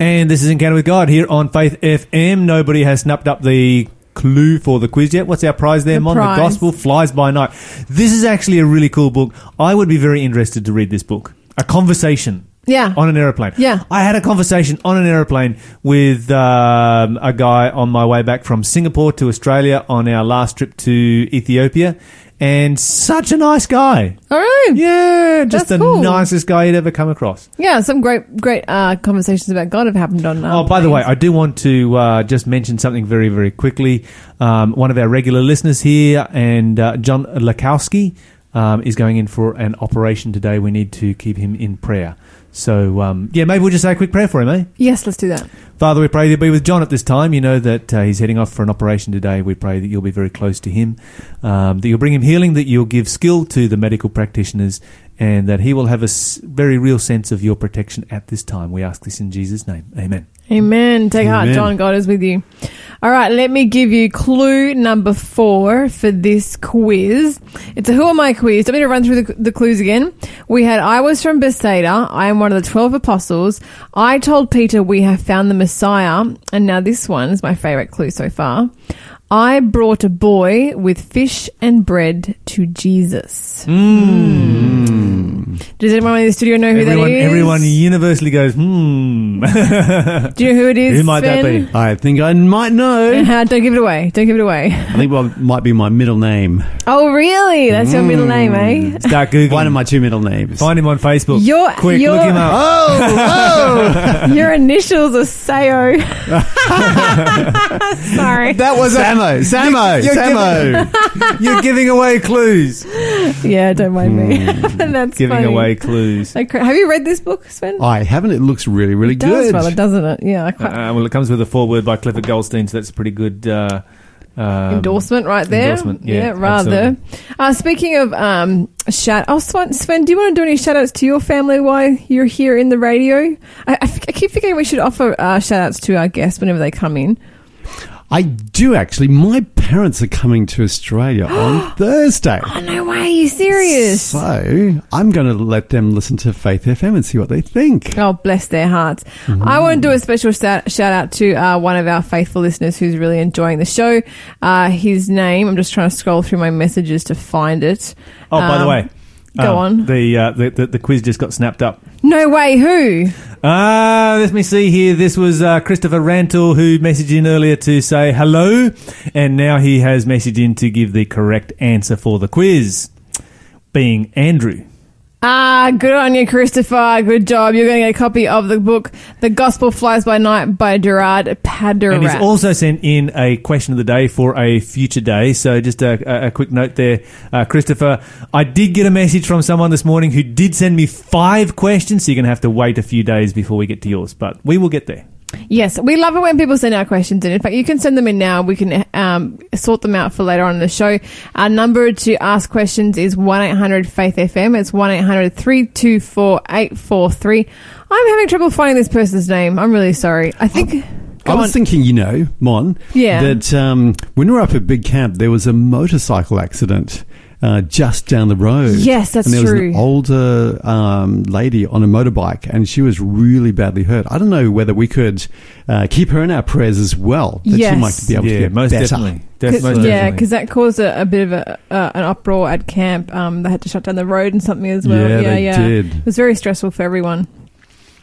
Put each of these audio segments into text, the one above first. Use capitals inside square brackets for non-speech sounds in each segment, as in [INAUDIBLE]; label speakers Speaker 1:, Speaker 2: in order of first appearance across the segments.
Speaker 1: And this is Encounter with God here on Faith FM. Nobody has snapped up the clue for the quiz yet. What's our prize there,
Speaker 2: The
Speaker 1: Mon?
Speaker 2: prize.
Speaker 1: The Gospel Flies by Night. This is actually a really cool book. I would be very interested to read this book. A conversation
Speaker 2: Yeah.
Speaker 1: on an aeroplane.
Speaker 2: Yeah.
Speaker 1: I had a conversation on an aeroplane with um, a guy on my way back from Singapore to Australia on our last trip to Ethiopia. And such a nice guy.
Speaker 2: All right.
Speaker 1: Yeah, just
Speaker 2: That's
Speaker 1: the
Speaker 2: cool.
Speaker 1: nicest guy you'd ever come across.
Speaker 2: Yeah, some great, great uh, conversations about God have happened on. Um,
Speaker 1: Oh, by the way. I do want to uh, just mention something very, very quickly. Um, one of our regular listeners here, and uh, John Lakowski, um, is going in for an operation today. We need to keep him in prayer. So, um, yeah, maybe we'll just say a quick prayer for him, eh?
Speaker 2: yes, let's do that.
Speaker 1: Father, we pray to be with John at this time. You know that uh, he's heading off for an operation today. We pray that you'll be very close to him, um, that you'll bring him healing, that you'll give skill to the medical practitioners, and that he will have a very real sense of your protection at this time. We ask this in Jesus' name. Amen.
Speaker 2: Amen. Take heart, John. God is with you. All right, let me give you clue number four for this quiz. It's a Who Am I quiz. Don't me to run through the, the clues again. We had I was from Bethsaida. I am one of the 12 apostles. I told Peter we have found the Messiah. And now this one is my favorite clue so far. I brought a boy with fish and bread to Jesus. Does anyone in the studio know who
Speaker 1: everyone,
Speaker 2: that is?
Speaker 1: everyone universally goes, hmm. [LAUGHS]
Speaker 2: Do you know who it is?
Speaker 1: Who might that be?
Speaker 3: I think I might know. [LAUGHS]
Speaker 2: Uh, don't give it away. Don't give it away.
Speaker 3: I think well, might be my middle name.
Speaker 2: Oh, really? That's your middle name, eh?
Speaker 1: Start Googling.
Speaker 3: One of my two middle names.
Speaker 1: Find him on Facebook.
Speaker 2: Your-
Speaker 1: Quick,
Speaker 2: your-
Speaker 1: look him up.
Speaker 3: Oh, [LAUGHS]
Speaker 2: Your initials are Sayo. Sorry.
Speaker 3: that was Samo. Samo.
Speaker 1: You're
Speaker 3: Samo. [LAUGHS]
Speaker 1: You're giving away clues.
Speaker 2: Yeah, don't mind me. [LAUGHS] That's
Speaker 1: Giving
Speaker 2: funny.
Speaker 1: away clues.
Speaker 2: Like, have you read this book, Sven?
Speaker 3: I haven't. It looks really, really
Speaker 2: it does,
Speaker 3: good.
Speaker 2: brother, doesn't it? Yeah, I
Speaker 1: Uh, well, it comes with a foreword by Clifford Goldstein, so that's a pretty good uh, um,
Speaker 2: endorsement right there.
Speaker 1: endorsement, yeah,
Speaker 2: rather. Uh, speaking of um, shout, oh Sven, Sven, do you want to do any shout outs to your family while you're here in the radio? I, I, f- I keep thinking we should offer uh, shout outs to our guests whenever they come in.
Speaker 3: I do actually. My parents are coming to Australia [GASPS] on Thursday.
Speaker 2: Oh no way! Are you serious?
Speaker 3: So I'm going to let them listen to Faith FM and see what they think.
Speaker 2: Oh, bless their hearts. I want to do a special shout, shout out to uh, one of our faithful listeners who's really enjoying the show. Uh, his name, I'm just trying to scroll through my messages to find it.
Speaker 1: Oh, by the
Speaker 2: Um,
Speaker 1: way.
Speaker 2: Go
Speaker 1: um,
Speaker 2: on.
Speaker 1: The, uh, the, the the quiz just got snapped up.
Speaker 2: No way, who?
Speaker 1: Ah, let me see here. This was uh, Christopher Rantle who messaged in earlier to say hello, and now he has messaged in to give the correct answer for the quiz, being Andrew.
Speaker 2: Ah, good on you, Christopher. Good job. You're going to get a copy of the book, The Gospel Flies by Night by Gerard Paderat.
Speaker 1: And he's also sent in a question of the day for a future day. So just a, a, quick note there, uh, Christopher. I did get a message from someone this morning who did send me five questions. So you're going to have to wait a few days before we get to yours, but we will get there.
Speaker 2: Yes, we love it when people send our questions in. In fact, you can send them in now. We can um, sort them out for later on in the show. Our number to ask questions is 1-800-FAITH-FM. It's 1-800-324-843. I'm having trouble finding this person's name. I'm really sorry. I think...
Speaker 3: I was
Speaker 2: on.
Speaker 3: thinking, you know, Mon,
Speaker 2: Yeah.
Speaker 3: that um, when we were up at Big Camp, there was a motorcycle accident uh, just down the road.
Speaker 2: Yes, that's
Speaker 3: and there
Speaker 2: true.
Speaker 3: was an older um, lady on a motorbike, and she was really badly hurt. I don't know whether we could uh, keep her in our prayers as well. That
Speaker 2: Yes.
Speaker 3: she might be able to
Speaker 1: yeah,
Speaker 3: get
Speaker 1: most
Speaker 3: better.
Speaker 1: definitely. Def-
Speaker 2: Cause,
Speaker 1: most
Speaker 2: yeah, because that caused a, a bit of a, uh, an uproar at camp. Um, they had to shut down the road and something as well.
Speaker 3: Yeah,
Speaker 2: yeah,
Speaker 3: they
Speaker 2: yeah.
Speaker 3: did.
Speaker 2: It was very stressful for everyone.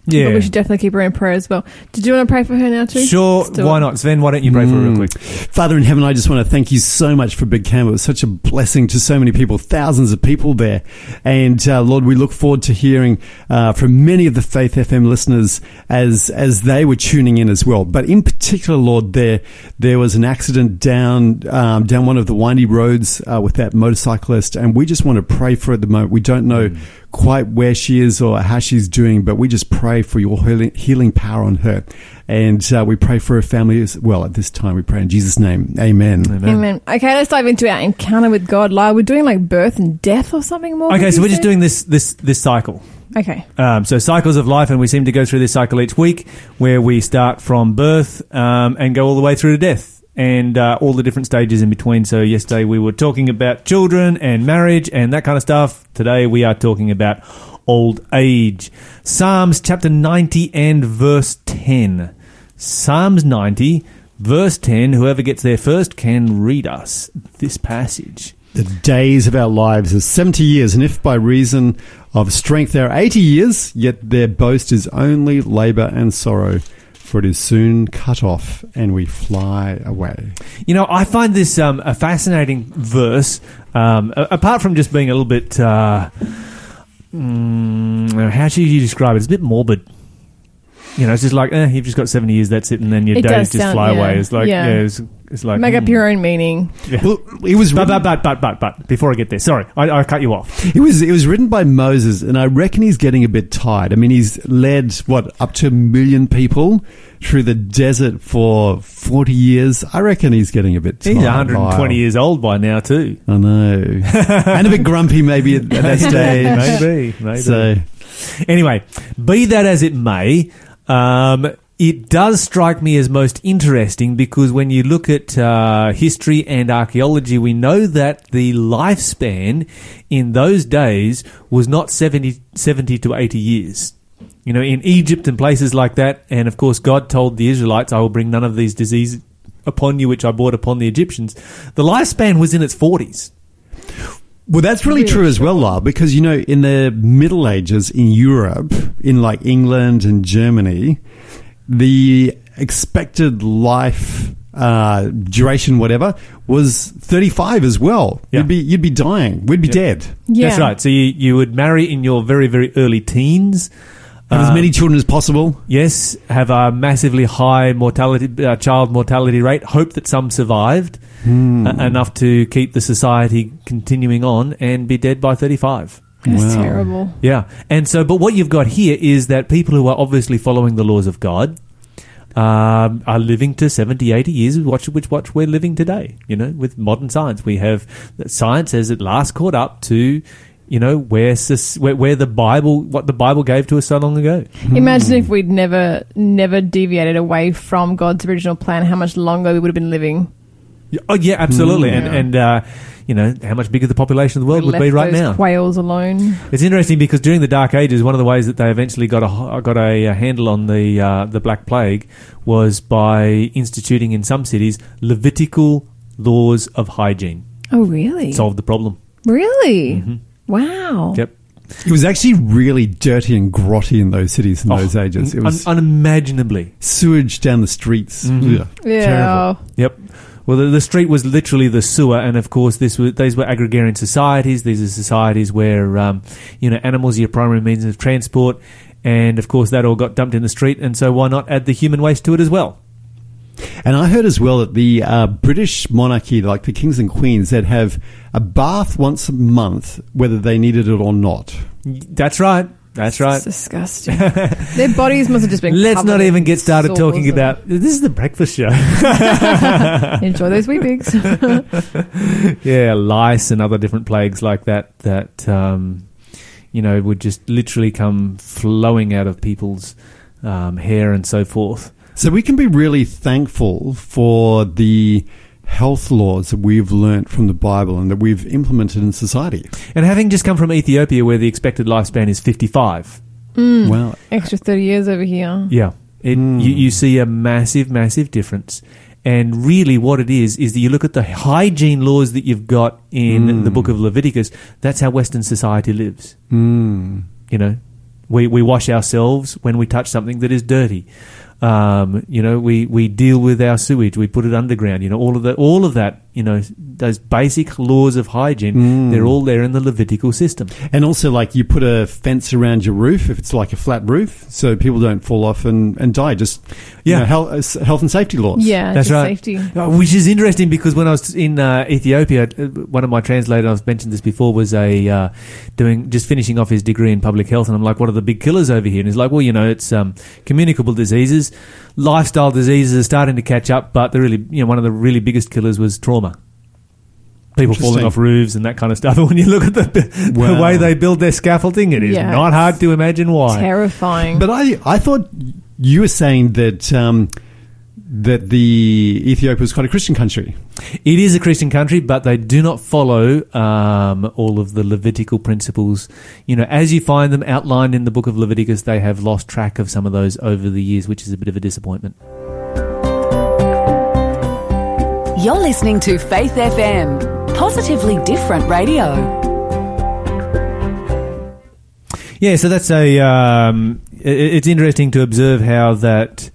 Speaker 1: Yeah.
Speaker 2: But we should definitely keep her in prayer as well. Did you want to pray for her now too?
Speaker 1: Sure, why not? Sven, why don't you pray for her real
Speaker 3: Mm.
Speaker 1: quick?
Speaker 3: Father in heaven, I just want to thank you so much for Big Camp. It was such a blessing to so many people, thousands of people there. And uh, Lord, we look forward to hearing uh, from many of the Faith FM listeners as as they were tuning in as well. But in particular, Lord, there there was an accident down um, down one of the windy roads uh, with that motorcyclist, and we just want to pray for her at the moment. We don't know quite where she is or how she's doing, but we just pray for your healing, healing power on her. And uh, we pray for her family as well at this time. We pray in Jesus' name. Amen.
Speaker 2: Amen. Okay, let's dive into our encounter with God. Lyle, we're doing like birth and death or something more.
Speaker 1: Okay, so we're just doing this this this cycle.
Speaker 2: Okay.
Speaker 1: Um, so cycles of life, and we seem to go through this cycle each week, where we start from birth um, and go all the way through to death, and uh, all the different stages in between. So yesterday we were talking about children and marriage and that kind of stuff. Today we are talking about old age. Psalms chapter 90 and verse 10. Psalms 90, verse 10. Whoever gets there first can read us this passage.
Speaker 3: The days of our lives are 70 years, and if by reason of strength they are 80 years, yet their boast is only labour and sorrow, for it is soon cut off, and we fly away.
Speaker 1: You know, I find this um, a fascinating verse, um, apart from just being a little bit. Uh, mm, how should you describe it? It's a bit morbid. You know, it's just like, eh, you've just got 70 years, that's it, and then your
Speaker 2: It
Speaker 1: days
Speaker 2: does
Speaker 1: just
Speaker 2: sound-
Speaker 1: fly
Speaker 2: yeah,
Speaker 1: away. It's like,
Speaker 2: yeah.
Speaker 1: yeah, it's, it's like.
Speaker 2: Make up
Speaker 1: hmm.
Speaker 2: your own meaning.
Speaker 1: Yeah.
Speaker 3: Well, it was
Speaker 1: But,
Speaker 3: written,
Speaker 1: but, but, but, but, but, before I get there, sorry, I, I cut you off.
Speaker 3: it was it was written by Moses, and I reckon he's getting a bit tired. I mean, he's led what up to a million people through the desert for 40 years. I reckon he's getting a bit tired.
Speaker 1: He's 120
Speaker 3: Lyle.
Speaker 1: years old by now, too.
Speaker 3: I know, [LAUGHS] and a bit grumpy maybe at, at that [LAUGHS] stage.
Speaker 1: maybe, maybe.
Speaker 3: So
Speaker 1: Anyway, be that as it may, um, it does strike me as most interesting because when you look at uh, history and archaeology, we know that the lifespan in those days was not 70, 70 to 80 years. You know, in Egypt and places like that, and of course, God told the Israelites, I will bring none of these diseases upon you which I brought upon the Egyptians. The lifespan was in its 40s.
Speaker 3: Well, that's really
Speaker 2: Really
Speaker 3: true as well, Lyle, because, you know, in the Middle Ages in Europe, in like England and Germany, the expected life uh, duration, whatever, was 35 as well.
Speaker 1: Yeah.
Speaker 3: You'd, be, you'd be dying. We'd be
Speaker 1: Yeah.
Speaker 3: dead.
Speaker 2: Yeah.
Speaker 1: That's right. So you, you would marry in your very, very early teens.
Speaker 3: Have as
Speaker 1: Uh,
Speaker 3: many children as possible.
Speaker 1: Yes, have a massively high mortality, uh, child mortality rate. Hope that some survived
Speaker 3: Hmm.
Speaker 1: uh, enough to keep the society continuing on and be dead by 35.
Speaker 2: That's
Speaker 3: Wow.
Speaker 2: terrible.
Speaker 1: Yeah. And so, but what you've got here is that people who are obviously following the laws of God um, are living to 70, 80 years, which, which what we're living today, you know, with modern science. We have science has at last caught up to, you know, where, where, where the Bible, what the Bible gave to us so long ago.
Speaker 2: Imagine if we'd never, never deviated away from God's original plan, how much longer we would have been living.
Speaker 1: Yeah, Oh yeah, absolutely, and
Speaker 2: Yeah.
Speaker 1: and uh, you know how much bigger the population of the world
Speaker 2: We
Speaker 1: would be right
Speaker 2: those
Speaker 1: now.
Speaker 2: Whales alone.
Speaker 1: It's interesting because during the Dark Ages, one of the ways that they eventually got a got a, uh handle on the uh, the Black Plague was by instituting in some cities Levitical laws of hygiene.
Speaker 2: Oh, really?
Speaker 1: Solved the problem.
Speaker 2: really?
Speaker 1: Mhm.
Speaker 2: Wow.
Speaker 1: Yep.
Speaker 3: It was actually really dirty and grotty in those cities in
Speaker 1: Oh,
Speaker 3: those ages. It
Speaker 1: un-
Speaker 3: was
Speaker 1: unimaginably.
Speaker 3: sewage down the streets.
Speaker 1: Mhm.
Speaker 2: Yeah.
Speaker 3: Terrible.
Speaker 1: Yep. Well, the, the street was literally the sewer, and of course, this was, these were agrarian societies. These are societies where um, you know animals are your primary means of transport, and of course, that all got dumped in the street. And so, why not add the human waste to it as well?
Speaker 3: And I heard as well that the uh, British monarchy, like the kings and queens, they'd have a bath once a month, whether they needed it or not.
Speaker 1: That's right. That's
Speaker 2: It's
Speaker 1: right.
Speaker 2: disgusting. [LAUGHS] Their bodies must have just been.
Speaker 1: Let's not even get started talking about this is the breakfast show. [LAUGHS]
Speaker 2: Enjoy those Weet-Bix. [LAUGHS]
Speaker 1: yeah, lice and other different plagues like that that um, you know would just literally come flowing out of people's um, hair and so forth.
Speaker 3: So we can be really thankful for the health laws that we've learnt from the Bible and that we've implemented in society.
Speaker 1: And having just come from Ethiopia, where the expected lifespan is fifty-five,
Speaker 2: Mm.
Speaker 3: Wow.
Speaker 2: Extra 30 years over here.
Speaker 1: yeah, it,
Speaker 3: Mm.
Speaker 1: you, you see a massive, massive difference. And really, what it is is that you look at the hygiene laws that you've got in
Speaker 3: Mm.
Speaker 1: the Book of Leviticus. That's how Western society lives.
Speaker 3: Mm.
Speaker 1: You know, we we wash ourselves when we touch something that is dirty. Um, you know, we, we deal with our sewage. We put it underground. You know, all of that, all of that. You know, those basic laws of hygiene.
Speaker 3: Mm.
Speaker 1: They're all there in the Levitical system.
Speaker 3: And also, like, you put a fence around your roof if it's like a flat roof, so people don't fall off and, and die. Just, you
Speaker 1: Yeah.
Speaker 3: know, health, health and safety laws.
Speaker 2: Yeah,
Speaker 1: That's right.
Speaker 2: safety.
Speaker 1: Uh, Which is interesting because when I was in uh, Ethiopia, uh, one of my translators, I've mentioned this before, was a uh, doing just finishing off his degree in public health, and I'm like, "What are the big killers over here?" And he's like, "Well, you know, it's um, communicable diseases, lifestyle diseases are starting to catch up, but the really, you know, one of the really biggest killers was trauma." People falling off roofs and that kind of stuff. And [LAUGHS] when you look at the, the
Speaker 3: Wow.
Speaker 1: way they build their scaffolding, it is
Speaker 2: Yeah,
Speaker 1: not hard to imagine why.
Speaker 2: Terrifying.
Speaker 3: But I, I thought you were saying that um, that the Ethiopia was quite a Christian country.
Speaker 1: It is a Christian country, but they do not follow um, all of the Levitical principles. You know, as you find them outlined in the book of Leviticus, they have lost track of some of those over the years, which is a bit of a disappointment.
Speaker 4: You're listening to Faith FM, positively different radio.
Speaker 1: Yeah, so that's a. Um, it's interesting to observe how that.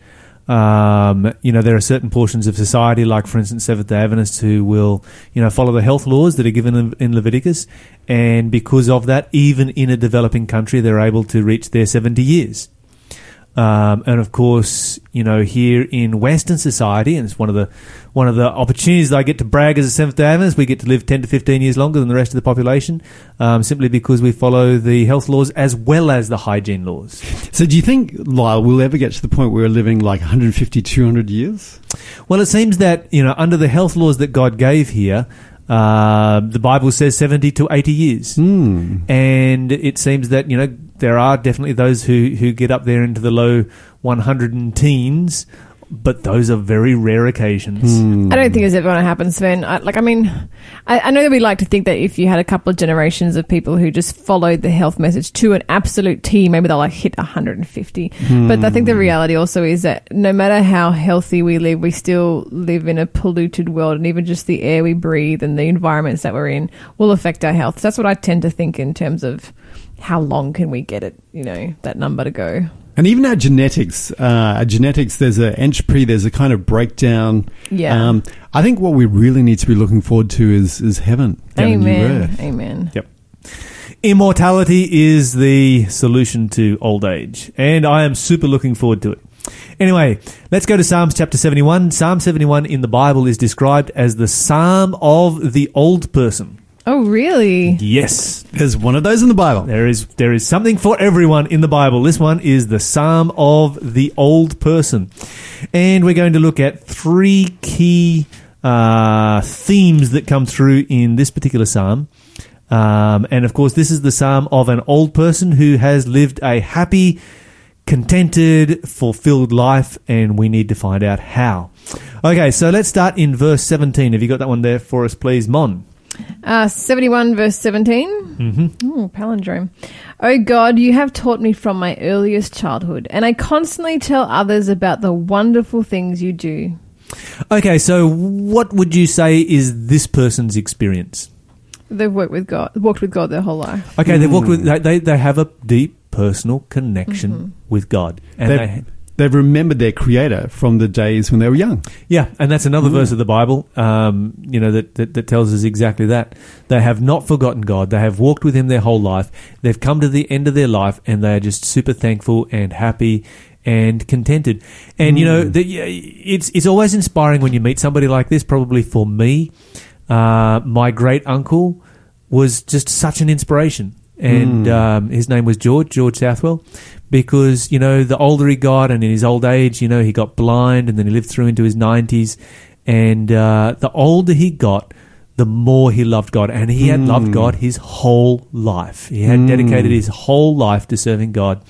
Speaker 1: Um, you know, there are certain portions of society, like for instance, Seventh Day Adventists, who will, you know, follow the health laws that are given in, Leviticus, and because of that, even in a developing country, they're able to reach their seventy years. Um, and of course, you know, here in Western society, and it's one of the one of the opportunities that I get to brag as a Seventh Day Adventist, we get to live ten to fifteen years longer than the rest of the population, um, simply because we follow the health laws as well as the hygiene laws.
Speaker 3: So, do you think, Lyle, we'll ever get to the point where we're living like 150, 200 years?
Speaker 1: Well, it seems that you know, under the health laws that God gave here, uh, the Bible says seventy to eighty years.
Speaker 3: Hmm.
Speaker 1: and it seems that you know there are definitely those who who get up there into the low 100 and teens but those are very rare occasions
Speaker 3: Hmm.
Speaker 2: I don't think it's ever going to happen, Sven. I, like, I mean, I, I know that we like to think that if you had a couple of generations of people who just followed the health message to an absolute T, maybe they'll like hit 150. But I think the reality also is that no matter how healthy we live, we still live in a polluted world, and even just the air we breathe and the environments that we're in will affect our health. So that's what I tend to think in terms of how long can we get it, you know, that number to go.
Speaker 3: And even our genetics, uh, our genetics, there's a entropy, there's a kind of breakdown.
Speaker 2: Yeah.
Speaker 3: Um, I think what we really need to be looking forward to is is heaven.
Speaker 2: Amen.
Speaker 3: Earth.
Speaker 2: Amen.
Speaker 1: yep immortality is the solution to old age and i am super looking forward to it anyway let's go to psalms chapter 71 psalm 71 in the bible is described as the psalm of the old person
Speaker 2: Oh, really?
Speaker 1: yes
Speaker 3: There's one of those in the Bible.
Speaker 1: There is there is something for everyone in the Bible. This one is the Psalm of the old person, and we're going to look at three key uh, themes that come through in this particular psalm. Um, and of course, this is the psalm of an old person who has lived a happy, contented, fulfilled life, and we need to find out how. Okay, so let's start in verse 17. Have you got that one there for us, please, Mon?
Speaker 2: Uh, 71 verse 17. Mm-hmm. Ooh, palindrome. Oh God, you have taught me from my earliest childhood, and I constantly tell others about the wonderful things you do.
Speaker 1: Okay, so what would you say is this person's experience?
Speaker 2: They've worked with God, walked with God their whole life.
Speaker 1: Okay, they've walked with they, they they have a deep personal connection with God, and
Speaker 3: They've,
Speaker 1: they,
Speaker 3: they've remembered their Creator from the days when they were young.
Speaker 1: yeah, and that's another verse of the Bible, um, you know, that, that that tells us exactly that they have not forgotten God. They have walked with Him their whole life. They've come to the end of their life, and they are just super thankful and happy and contented. And you know, the, it's it's always inspiring when you meet somebody like this. Probably for me, uh, my great uncle was just such an inspiration. And um, his name was George, George Southwell, because, you know, the older he got and in his old age, you know, he got blind and then he lived through into his 90s. And uh, the older he got, the more he loved God. And he had loved God his whole life. He had dedicated his whole life to serving God.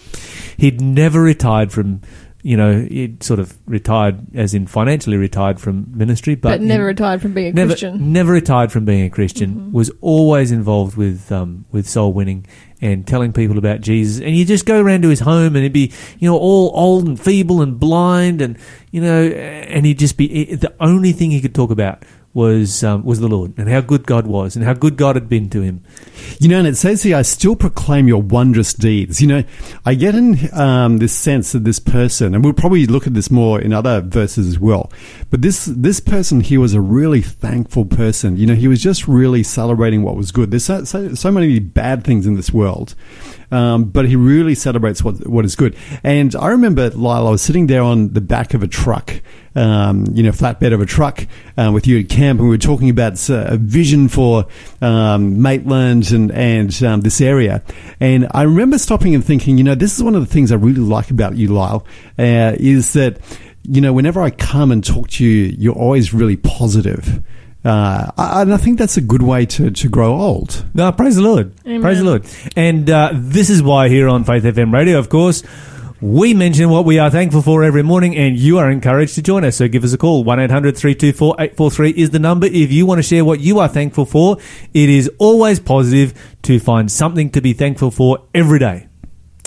Speaker 1: He'd never retired from, you know, he'd sort of retired, as in financially retired from ministry, but,
Speaker 2: But, never retired from being a
Speaker 1: never,
Speaker 2: Christian.
Speaker 1: Never retired from being a Christian. Was always involved with um, with soul winning and telling people about Jesus. And you just go around to his home, and he'd be you know all old and feeble and blind, and you know, and he'd just be eh, the only thing he could talk about was um, was the Lord and how good God was and how good God had been to him.
Speaker 3: You know, and it says here, I still proclaim your wondrous deeds. You know, I get in um, this sense that this person, and we'll probably look at this more in other verses as well, but this this person here was a really thankful person. You know, he was just really celebrating what was good. There's so, so, so many bad things in this world. Um, but he really celebrates what what is good. And I remember, Lyle, I was sitting there on the back of a truck, um, you know, flatbed of a truck uh, with you at camp, and we were talking about uh, a vision for um, Maitland and and um, this area. And I remember stopping and thinking, you know, this is one of the things I really like about you, Lyle, uh, is that you know, whenever I come and talk to you, you're always really positive. Uh, and I think that's a good way to, to grow old.
Speaker 1: No, praise the Lord.
Speaker 2: Amen.
Speaker 1: Praise the Lord. And uh, this is why here on Faith FM Radio, of course, We mention what we are thankful for every morning, and you are encouraged to join us. So give us a call. 1 800 324 843 is the number. If you want to share what you are thankful for, it is always positive to find something to be thankful for every day.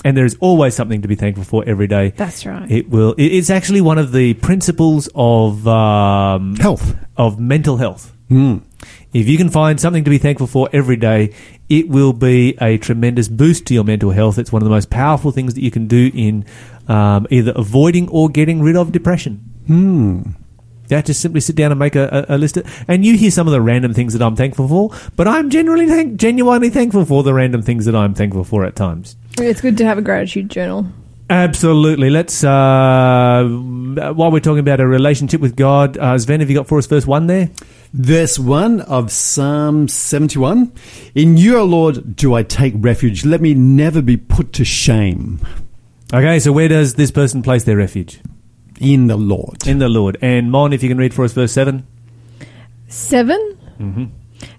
Speaker 1: And there is always something to be thankful for every day.
Speaker 2: That's right.
Speaker 1: It will. it- It's actually one of the principles of um,
Speaker 3: Health.
Speaker 1: of mental health.
Speaker 3: Mm.
Speaker 1: If you can find something to be thankful for every day, it will be a tremendous boost to your mental health. It's one of the most powerful things that you can do in um, either avoiding or getting rid of depression.
Speaker 3: Hmm.
Speaker 1: Yeah, just simply sit down and make a, a, a list. Of, and you hear some of the random things that I'm thankful for, but I'm generally thank, genuinely thankful for the random things that I'm thankful for at times.
Speaker 2: It's good to have a gratitude journal.
Speaker 1: Absolutely. Let's, uh, while we're talking about a relationship with God, uh, Sven, have you got for us verse 1 there?
Speaker 3: Verse 1 of Psalm 71 In you, O Lord, do I take refuge. Let me never be put to shame
Speaker 1: Okay, so where does this person place their refuge?
Speaker 3: In the Lord.
Speaker 1: In the Lord. And Mon, if you can read for us verse 7.
Speaker 2: 7
Speaker 1: Mm-hmm.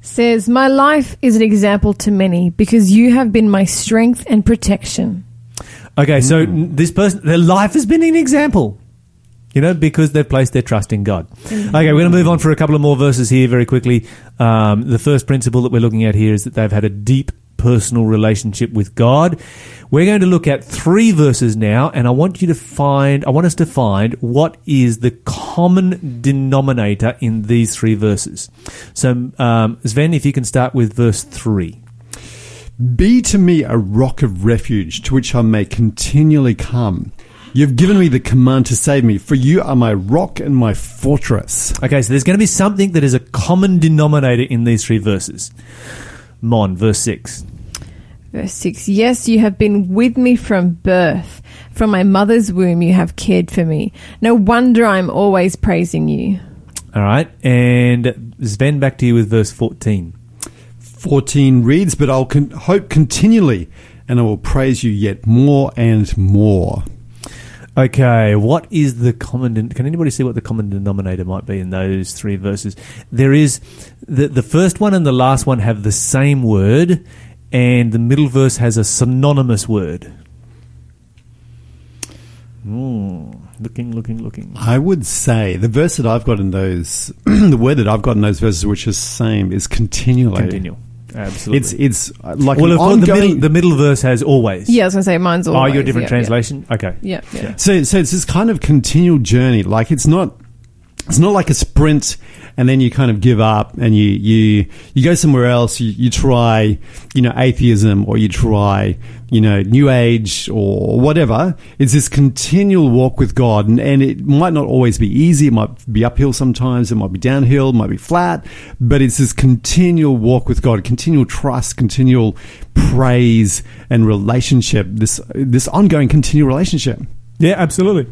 Speaker 2: says, My life is an example to many because you have been my strength and protection.
Speaker 1: Okay, so n- this person, their life has been an example. You know, because they've placed their trust in God. Okay, we're going to move on for a couple of more verses here very quickly. Um, the first principle that we're looking at here is that they've had a deep personal relationship with God. We're going to look at three verses now, and I want you to find, I want us to find what is the common denominator in these three verses. So, um, Sven, if you can start with verse three.
Speaker 3: Be to me a rock of refuge to which I may continually come. You've given me the command to save me, for you are my rock and my fortress.
Speaker 1: Okay, so there's going to be something that is a common denominator in these three verses. Mon, verse 6.
Speaker 2: Verse 6 Yes, you have been with me from birth. From my mother's womb, you have cared for me. No wonder I'm always praising you.
Speaker 1: All right, and Sven, back to you with verse 14.
Speaker 3: 14 reads, But I'll con- hope continually, and I will praise you yet more and more.
Speaker 1: Okay, what is the common? Den- can anybody see what the common denominator might be in those three verses? There is the the first one and the last one have the same word, and the middle verse has a synonymous word. Hmm, looking, looking, looking.
Speaker 3: I would say the verse that I've got in those, [CLEARS THROAT] the word that I've got in those verses, which is same, is continually.
Speaker 1: Continue. Absolutely.
Speaker 3: It's it's uh, like
Speaker 1: well,
Speaker 3: an
Speaker 1: of course, the middle, the middle verse has always.
Speaker 2: Yeah, I was going to say mine's
Speaker 1: Oh,
Speaker 2: always.
Speaker 1: you're a different
Speaker 2: yeah,
Speaker 1: translation. Okay.
Speaker 2: Yeah, yeah. yeah.
Speaker 3: so so it's this kind of continual journey. Like it's not it's not like a sprint and then you kind of give up and you you you go somewhere else. You, you try you know atheism or you try you know new age or whatever. It's this continual walk with God, and, and it might not always be easy. It might be uphill sometimes. It might be downhill. It might be flat. But it's this continual walk with God, continual trust, continual praise and relationship. This this ongoing continual relationship.
Speaker 1: Yeah, absolutely.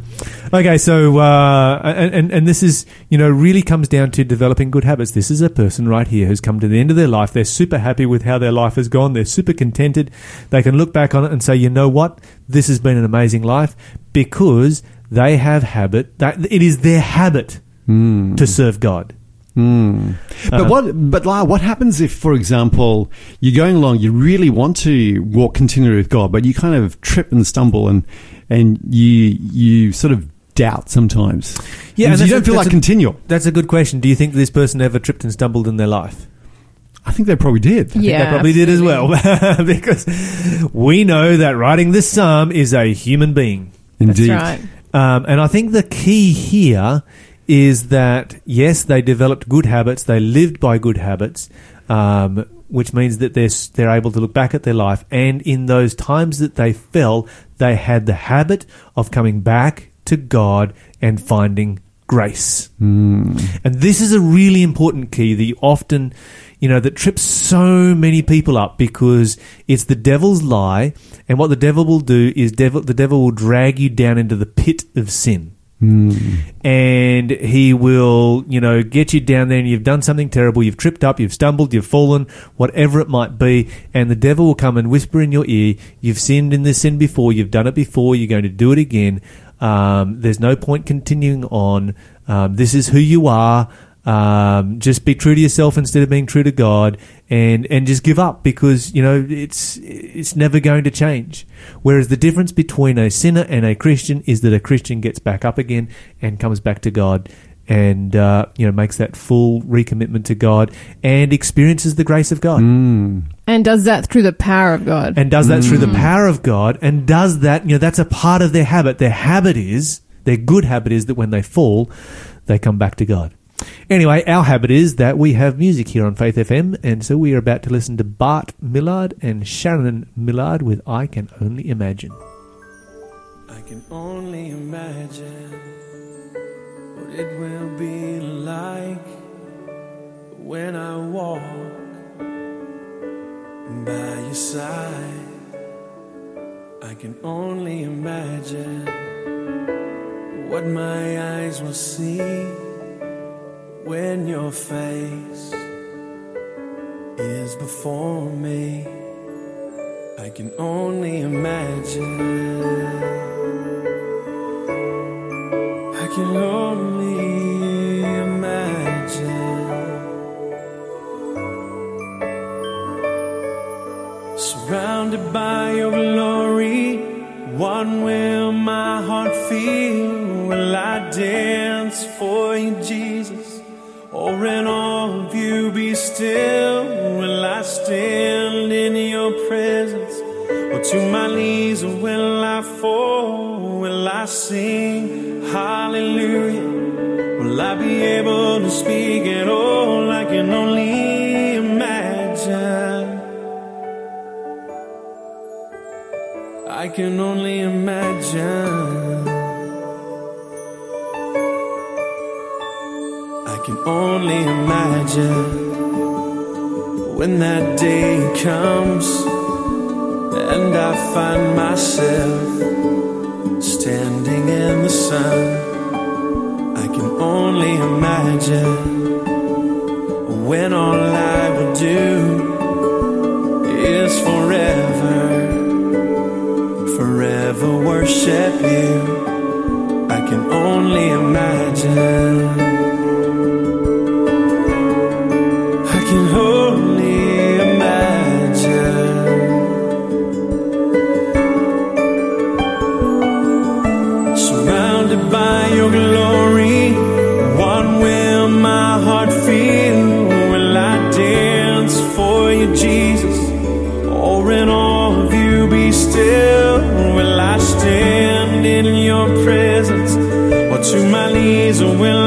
Speaker 1: Okay, so uh, and, and this is you know really comes down to developing good habits. This is a person right here who's come to the end of their life. They're super happy with how their life has gone. They're super contented. They can look back on it and say, you know what, this has been an amazing life because they have habit. That it is their habit to serve God.
Speaker 3: Mm. But
Speaker 1: Uh-huh.
Speaker 3: what? But Lara, what happens if, for example, you're going along, you really want to walk continually with God, but you kind of trip and stumble, and and you you sort of doubt sometimes.
Speaker 1: Yeah,
Speaker 3: And
Speaker 1: and
Speaker 3: you don't
Speaker 1: a-
Speaker 3: feel like
Speaker 1: a-
Speaker 3: continual.
Speaker 1: That's a good question. Do you think this person ever tripped and stumbled in their life?
Speaker 3: I think they probably did.
Speaker 1: I think
Speaker 2: Yeah,
Speaker 1: they probably did as well, [LAUGHS] because we know that writing this psalm is a human being.
Speaker 3: Indeed.
Speaker 2: That's right.
Speaker 1: Um, and I think the key here is that yes, they developed good habits, they lived by good habits, um, which means that they're they're able to look back at their life, and in those times that they fell, they had the habit of coming back to God and finding grace.
Speaker 3: Hmm.
Speaker 1: And this is a really important key that you often, you know, that trips so many people up because it's the devil's lie. And what the devil will do is devil, the devil will drag you down into the pit of sin. And he will, you know, get you down there and you've done something terrible. You've tripped up, you've stumbled, you've fallen, whatever it might be. And the devil will come and whisper in your ear, you've sinned in this sin before, you've done it before, you're going to do it again. Um, there's no point continuing on. Um, this is who you are. Um, just be true to yourself instead of being true to God, and and just give up because you know it's it's never going to change. Whereas the difference between a sinner and a Christian is that a Christian gets back up again and comes back to God, and uh, you know makes that full recommitment to God and experiences the grace of God.
Speaker 3: Mm.
Speaker 2: And does that through the power of God.
Speaker 1: and does that through the power of God and does that, you know, that's a part of their habit. Their habit is, their good habit is that when they fall, they come back to God. Anyway, our habit is that we have music here on Faith FM, and so we are about to listen to Bart Millard and Shannon Millard with I Can Only Imagine.
Speaker 5: I can only imagine what it will be like when I walk by your side. I can only imagine what my eyes will see when your face is before me. I can only imagine. I can only imagine. Surrounded by your glory, what will my heart feel? Will I dance for you, Jesus? All of you be still? Will I stand in your presence? Or to my knees will I fall? Will I sing hallelujah? Will I be able to speak at all? I can only imagine. I can only imagine. Can only imagine when that day comes and I find myself standing in the sun. I can only imagine when all I will do is forever, forever worship you. I can only imagine. My knees will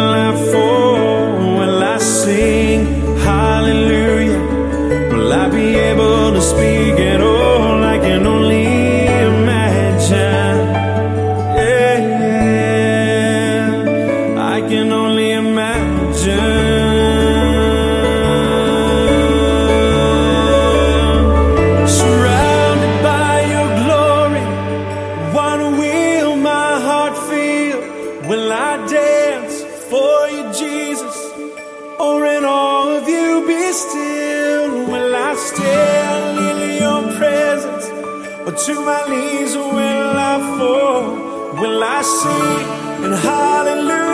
Speaker 5: Will I sing in hallelujah?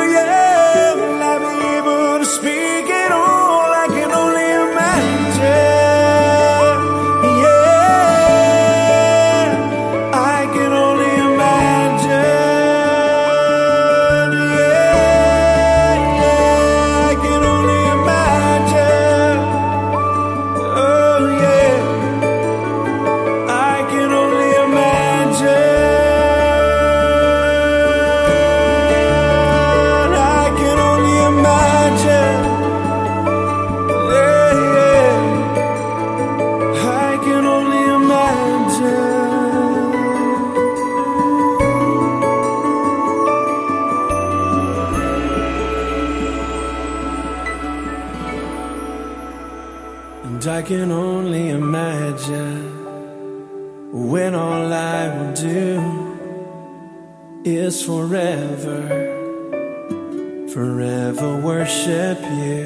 Speaker 5: Forever, forever worship you.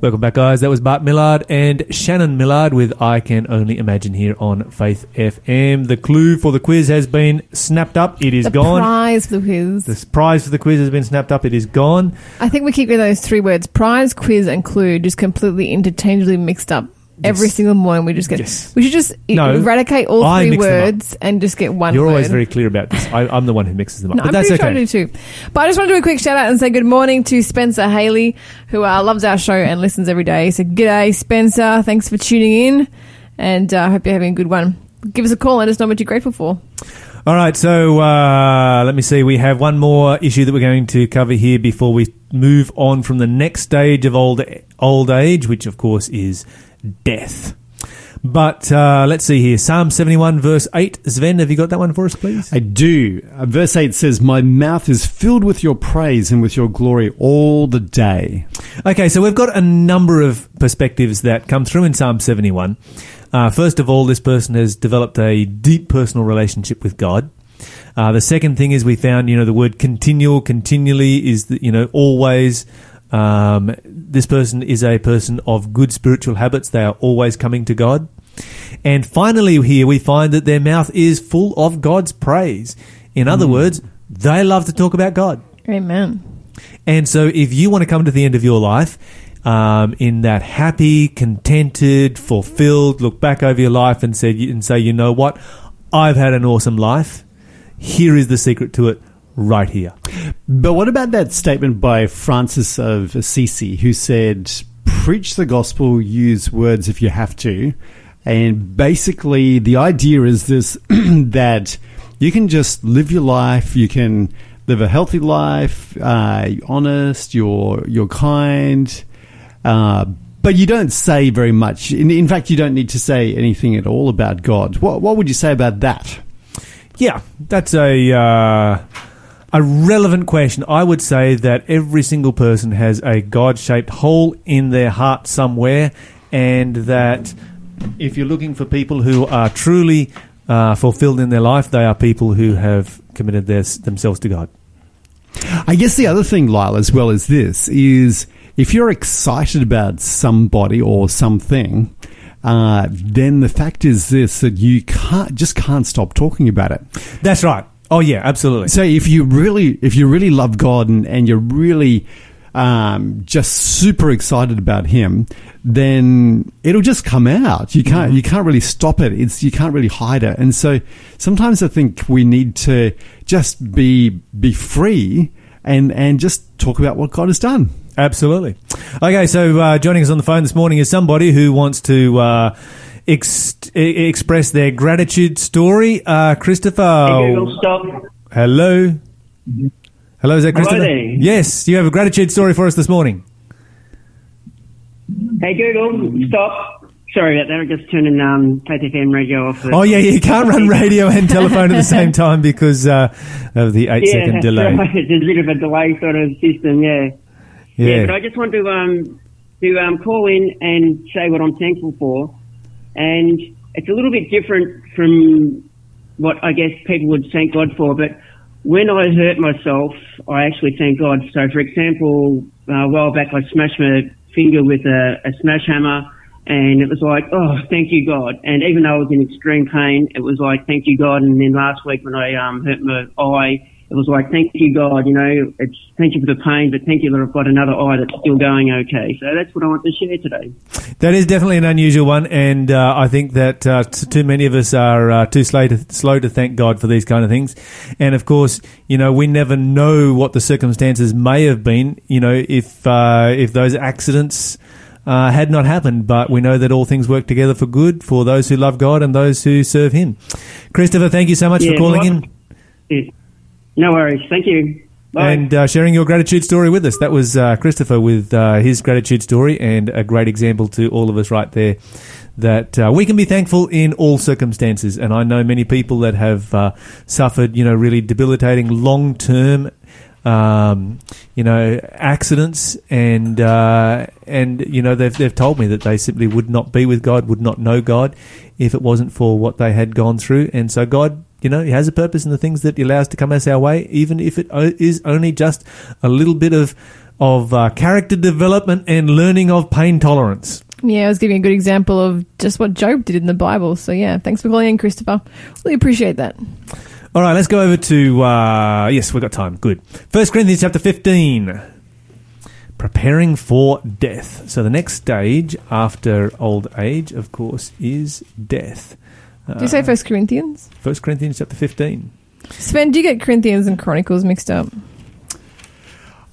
Speaker 1: Welcome back, guys. That was Bart Millard and Shannon Millard with I Can Only Imagine here on Faith FM. The clue for the quiz has been snapped up. It is
Speaker 2: The
Speaker 1: gone.
Speaker 2: prize for the quiz.
Speaker 1: the prize for the quiz has been snapped up. It is gone.
Speaker 2: I think we keep those three words prize, quiz, and clue just completely interchangeably mixed up. Every
Speaker 1: Yes.
Speaker 2: single morning, we just get.
Speaker 1: Yes.
Speaker 2: We should just
Speaker 1: No,
Speaker 2: eradicate all
Speaker 1: I
Speaker 2: three
Speaker 1: mix them up.
Speaker 2: words and just get one.
Speaker 1: You're always very clear about this. I, I'm the one who mixes them up.
Speaker 2: No,
Speaker 1: but
Speaker 2: I'm
Speaker 1: that's
Speaker 2: pretty
Speaker 1: okay.
Speaker 2: sure I do too. But I just want to do a quick shout out and say good morning to Spencer Haley, who uh, loves our show and listens every day. So, g'day, Spencer. Thanks for tuning in, and I uh, hope you're having a good one. Give us a call and let us know what you're grateful for.
Speaker 1: All right, so uh, let me see. We have one more issue that we're going to cover here before we move on from the next stage of old old age, which of course is death. But uh, let's see here. Psalm 71, verse 8. Sven, have you got that one for us, please?
Speaker 3: I do. Uh, Verse 8 says, My mouth is filled with your praise and with your glory all the day.
Speaker 1: Okay, so we've got a number of perspectives that come through in Psalm 71. Uh, first of all, this person has developed a deep personal relationship with God. Uh, the second thing is we found, you know, the word continual, continually is, the, you know, always. Um, this person is a person of good spiritual habits. They are always coming to God. And finally, here we find that their mouth is full of God's praise. In other words, they love to talk about God.
Speaker 2: Amen.
Speaker 1: And so, if you want to come to the end of your life um, in that happy, contented, fulfilled, look back over your life and said and say, you know what, I've had an awesome life. Here is the secret to it, right here.
Speaker 3: But what about that statement by Francis of Assisi, who said, Preach the gospel, use words if you have to. And basically, the idea is this [CLEARS THROAT] that you can just live your life, you can live a healthy life, uh, you're honest, you're, you're kind, uh, but you don't say very much. In, in fact, you don't need to say anything at all about God. What, what would you say about that?
Speaker 1: Yeah, that's a uh, a relevant question. I would say that every single person has a God-shaped hole in their heart somewhere, and that if you're looking for people who are truly uh, fulfilled in their life, they are people who have committed their, themselves to God.
Speaker 3: I guess the other thing, Lyle, as well as this, is if you're excited about somebody or something, uh, then the fact is this that you can't just can't stop talking about it.
Speaker 1: That's right. Oh yeah, absolutely.
Speaker 3: So if you really if you really love God and, and you're really um, just super excited about Him, then it'll just come out. You can't you can't really stop it. It's you can't really hide it. And so sometimes I think we need to just be be free and and just talk about what God has done.
Speaker 1: Absolutely. Okay, so uh, joining us on the phone this morning is somebody who wants to uh, ex- express their gratitude story. Uh, Christopher.
Speaker 6: Hey, Google, stop.
Speaker 1: Hello. Hello, is that Christopher? Yes, you have a gratitude story for us this morning.
Speaker 6: Hey, Google, stop. Sorry about that. I just turning in um, Faith FM radio off.
Speaker 1: Oh yeah, you can't run radio and [LAUGHS] telephone at the same time because uh, of the eight
Speaker 6: yeah,
Speaker 1: second delay.
Speaker 6: right. It's a bit of a delay sort of system, yeah. Yeah,
Speaker 1: Yeah.
Speaker 6: but I just want to um, to um, call in and say what I'm thankful for, and it's a little bit different from what I guess people would thank God for. But when I hurt myself, I actually thank God. So, for example, uh, a while back I smashed my finger with a, a smash hammer, and it was like, oh, thank you God. And even though I was in extreme pain, it was like, thank you God. And then last week when I um, hurt my eye, it was like, thank you, God. You know, it's thank you for the pain, but thank you that I've got another eye that's still going okay. So that's what I want to share today.
Speaker 1: That is definitely an unusual one, and uh, I think that uh, t- too many of us are uh, too slow to, slow to thank God for these kind of things. And of course, you know, we never know what the circumstances may have been. You know, if uh, if those accidents uh, had not happened, but we know that all things work together for good for those who love God and those who serve Him. Christopher, thank you so much for calling
Speaker 6: well,
Speaker 1: in
Speaker 6: Yeah. No worries. Thank you. Bye.
Speaker 1: and uh, sharing your gratitude story with us. That was uh, Christopher with uh, his gratitude story, and a great example to all of us right there. That uh, we can be thankful in all circumstances, and I know many people that have uh, suffered, you know, really debilitating long term. Um, you know, accidents, and uh, and you know they've they've told me that they simply would not be with God, would not know God, if it wasn't for what they had gone through. And so God, you know, He has a purpose in the things that He allows to come us our way, even if it is only just a little bit of of uh, character development and learning of pain tolerance.
Speaker 2: Yeah, I was giving a good example of just what Job did in the Bible. So yeah, thanks for calling in, Christopher. Really appreciate that.
Speaker 1: All right, let's go over to uh, yes, we've got time. Good. First Corinthians chapter fifteen. Preparing for death. So the next stage after old age, of course, is death.
Speaker 2: Do you say First Corinthians?
Speaker 1: First Corinthians chapter fifteen.
Speaker 2: Sven, do you get Corinthians and Chronicles mixed up?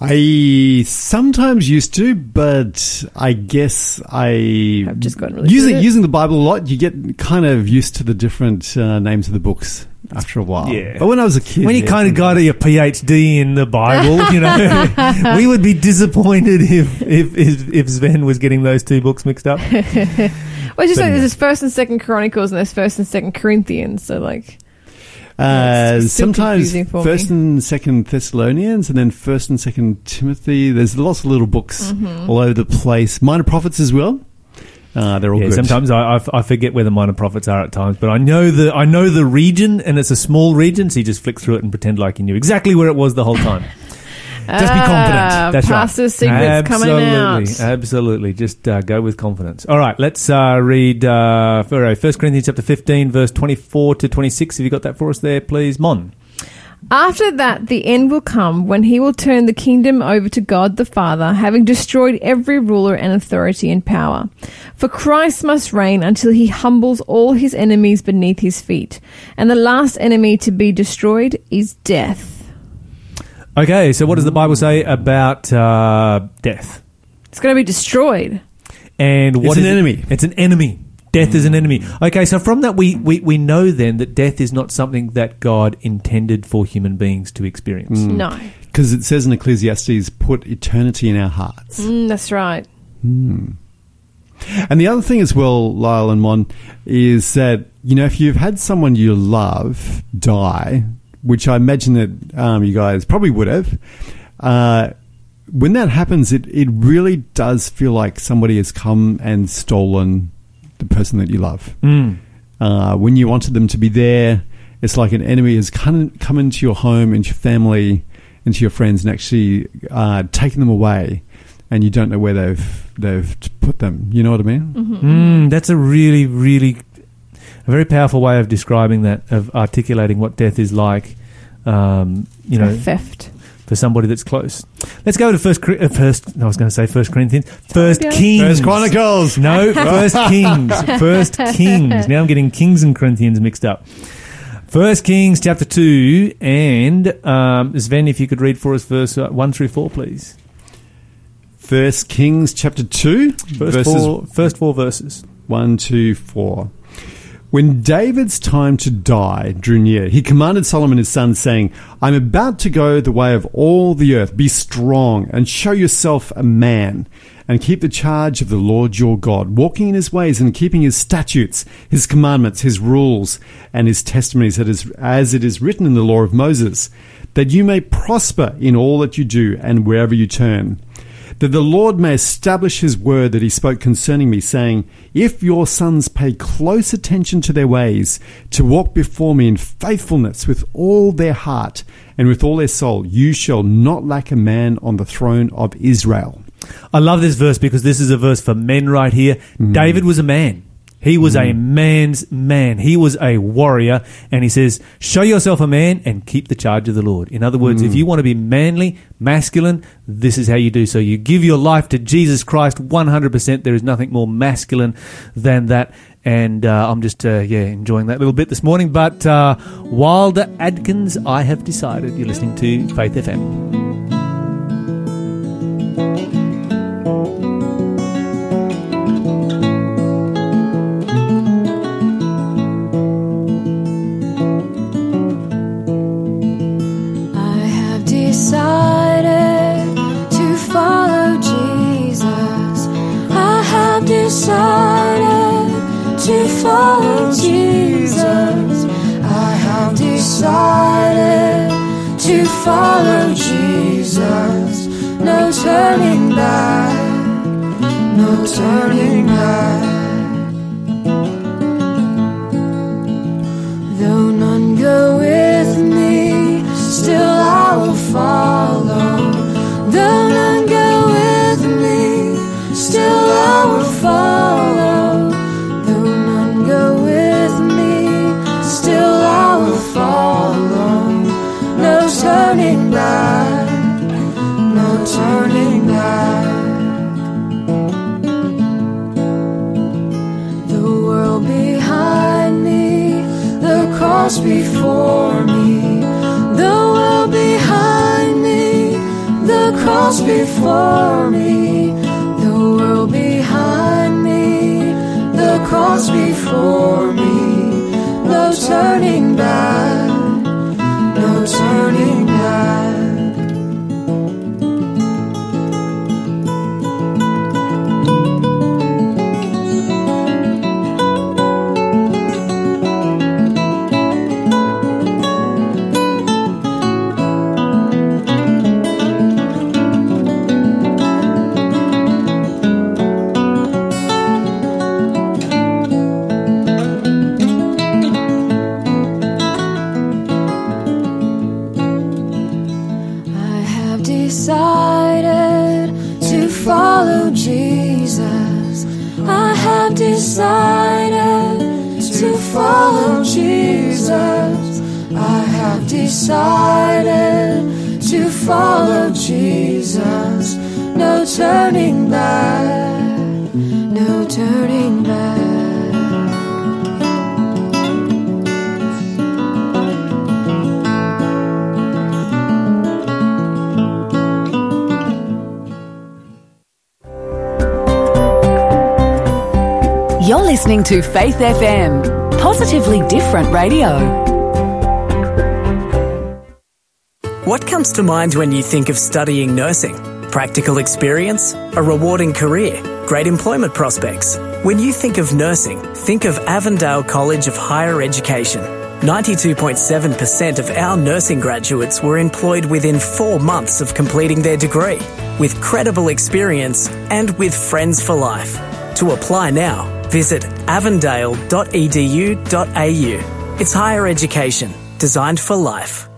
Speaker 3: I sometimes used to, but I guess I
Speaker 2: I've just gotten really good
Speaker 3: using
Speaker 2: at it.
Speaker 3: using the Bible a lot. You get kind of used to the different uh, names of the books after a while.
Speaker 1: Yeah.
Speaker 3: but when I was a kid,
Speaker 1: When you
Speaker 3: yeah,
Speaker 1: kind of got a PhD in the Bible, you know, [LAUGHS] we would be disappointed if, if if if Sven was getting those two books mixed up. [LAUGHS]
Speaker 2: Well, it's just
Speaker 1: But
Speaker 2: like
Speaker 1: no.
Speaker 2: there's this First and Second Chronicles and there's First and Second Corinthians. So like,
Speaker 3: Uh,
Speaker 2: It's
Speaker 3: sometimes First
Speaker 2: me.
Speaker 3: and Second Thessalonians, and then First and Second Timothy. There's lots of little books
Speaker 2: Mm-hmm.
Speaker 3: all over the place. Minor prophets as well. Uh, they're all
Speaker 1: Yeah,
Speaker 3: good.
Speaker 1: sometimes I, I f- I forget where the minor prophets are at times, but I know the I know the region, and it's a small region, so you just flick through it and pretend like you knew exactly where it was the whole time. Just be confident.
Speaker 2: Ah,
Speaker 1: That's right.
Speaker 2: pastor's secrets
Speaker 1: absolutely,
Speaker 2: coming out.
Speaker 1: Absolutely. Just uh, go with confidence. All right, let's uh, read uh, First Corinthians chapter 15, verse 24 to 26. Have you got that for us there, please? Mon.
Speaker 2: After that, the end will come when he will turn the kingdom over to God the Father, having destroyed every ruler and authority and power. For Christ must reign until he humbles all his enemies beneath his feet. And the last enemy to be destroyed is death.
Speaker 1: Okay, so what does the Bible say about uh, death?
Speaker 2: It's going to be destroyed.
Speaker 1: And what
Speaker 3: It's an
Speaker 1: it?
Speaker 3: enemy.
Speaker 1: It's an enemy. Death is an enemy. Okay, so from that we, we, we know then that death is not something that God intended for human beings to experience.
Speaker 2: No.
Speaker 3: Because it says in Ecclesiastes, put eternity in our hearts.
Speaker 2: Mm, that's right.
Speaker 3: And the other thing as well, Lyle and Mon, is that, you know, if you've had someone you love die, which I imagine that um, you guys probably would have, uh, when that happens, it, it really does feel like somebody has come and stolen the person that you love.
Speaker 1: Mm.
Speaker 3: Uh, when you wanted them to be there, it's like an enemy has come, come into your home, into your family, into your friends, and actually uh, taken them away, and you don't know where they've they've put them. You know what I mean?
Speaker 1: Mm, that's a really, really, a very powerful way of describing that, of articulating what death is like. Um, you know,
Speaker 2: theft.
Speaker 1: For somebody that's close. Let's go to first. Uh, first, I was going to say First Corinthians. First
Speaker 2: Yeah.
Speaker 1: Kings.
Speaker 3: First Chronicles.
Speaker 1: No, [LAUGHS] First Kings. First Kings. Now I'm getting Kings and Corinthians mixed up. First Kings chapter two, and um, Sven, if you could read for us verse uh, one through four, please.
Speaker 3: First Kings chapter two,
Speaker 1: First
Speaker 3: verses
Speaker 1: four, first four verses.
Speaker 3: one, two, four. When David's time to die drew near, he commanded Solomon his son, saying, I'm about to go the way of all the earth. Be strong and show yourself a man, and keep the charge of the Lord your God, walking in his ways and keeping his statutes, his commandments, his rules, and his testimonies, as it is written in the law of Moses, that you may prosper in all that you do and wherever you turn that the Lord may establish his word that he spoke concerning me, saying, If your sons pay close attention to their ways, to walk before me in faithfulness with all their heart and with all their soul, you shall not lack a man on the throne of Israel.
Speaker 1: I love this verse because this is a verse for men right here. Mm. David was a man. He was a man's man. He was a warrior. And he says, show yourself a man and keep the charge of the Lord. In other words, if you want to be manly, masculine, this is how you do so. You give your life to Jesus Christ 100%. There is nothing more masculine than that. And uh, I'm just, uh, yeah, enjoying that little bit this morning. But uh, Wilder Adkins, I have decided. You're listening to Faith FM.
Speaker 7: To
Speaker 4: Faith FM, positively different radio.
Speaker 8: What comes to mind when you think of studying nursing? Practical experience? A rewarding career? Great employment prospects? When you think of nursing, think of Avondale College of Higher Education. 92.7% of our nursing graduates were employed within four months of completing their degree, with credible experience and with friends for life. To apply now, visit avondale.edu.au. It's higher education designed for life.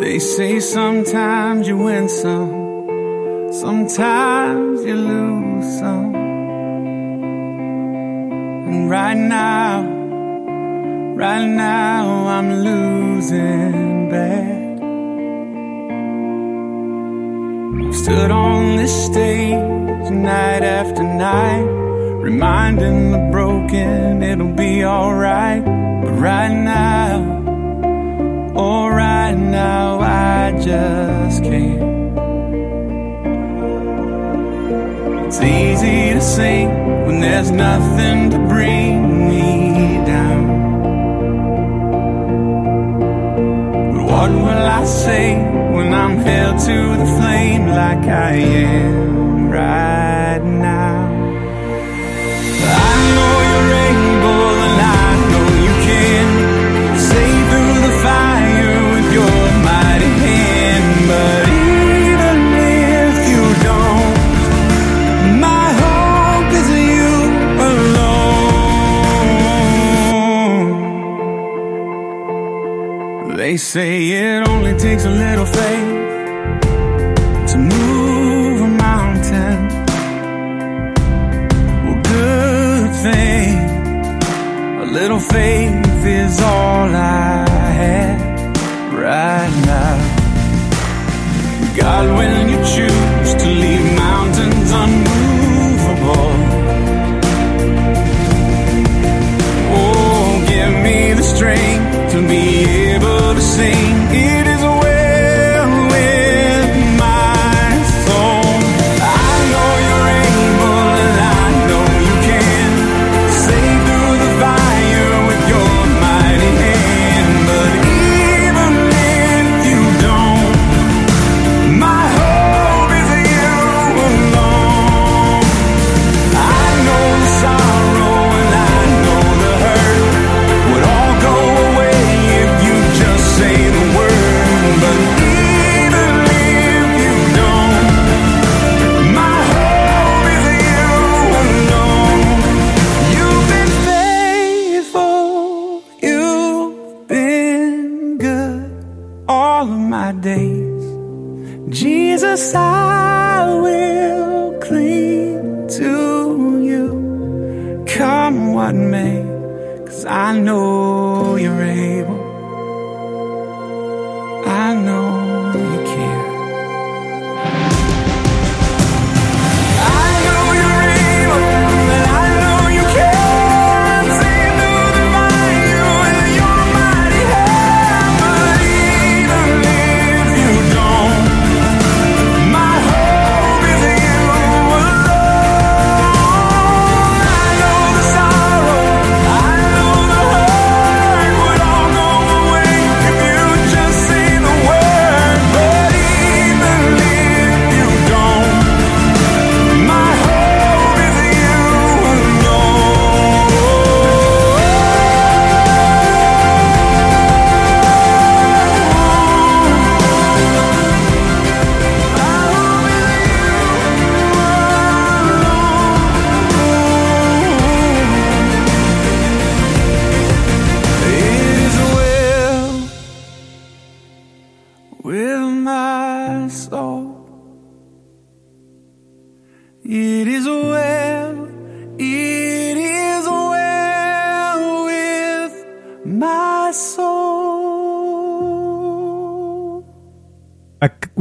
Speaker 5: They say sometimes you win some, sometimes you lose some. And right now, right now I'm losing bad. I've stood on this stage night after night, reminding the broken it'll be alright. But right now, Oh, right now I just can't. It's easy to sing when there's nothing to bring me what will I say when I'm held to the flame like I am right now? I know you're able and I know you can save through the fire with your mighty hand. But They say it only takes a little faith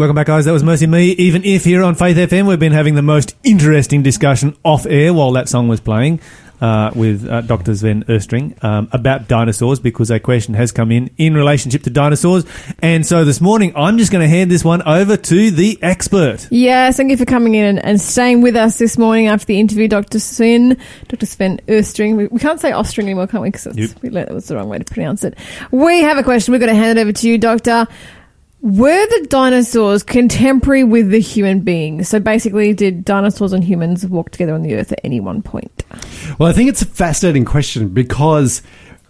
Speaker 1: welcome back, guys. That was MercyMe. Even if here on Faith FM, we've been having the most interesting discussion off air while that song was playing uh, with uh, Dr. Sven Erstring um, about dinosaurs because a question has come in in relationship to dinosaurs. And so this morning, I'm just going to hand this one over to the expert.
Speaker 2: Yes, thank you for coming in and, and staying with us this morning after the interview, Dr. Sven, Dr. Sven Erstring. We, we can't say Ostring anymore, can't we? Because
Speaker 1: Yep.
Speaker 2: we learned that was the wrong way to pronounce it. We have a question. We're going to hand it over to you, Doctor. Were the dinosaurs contemporary with the human beings? So basically, did dinosaurs and humans walk together on the earth at any one point?
Speaker 3: Well, I think it's a fascinating question because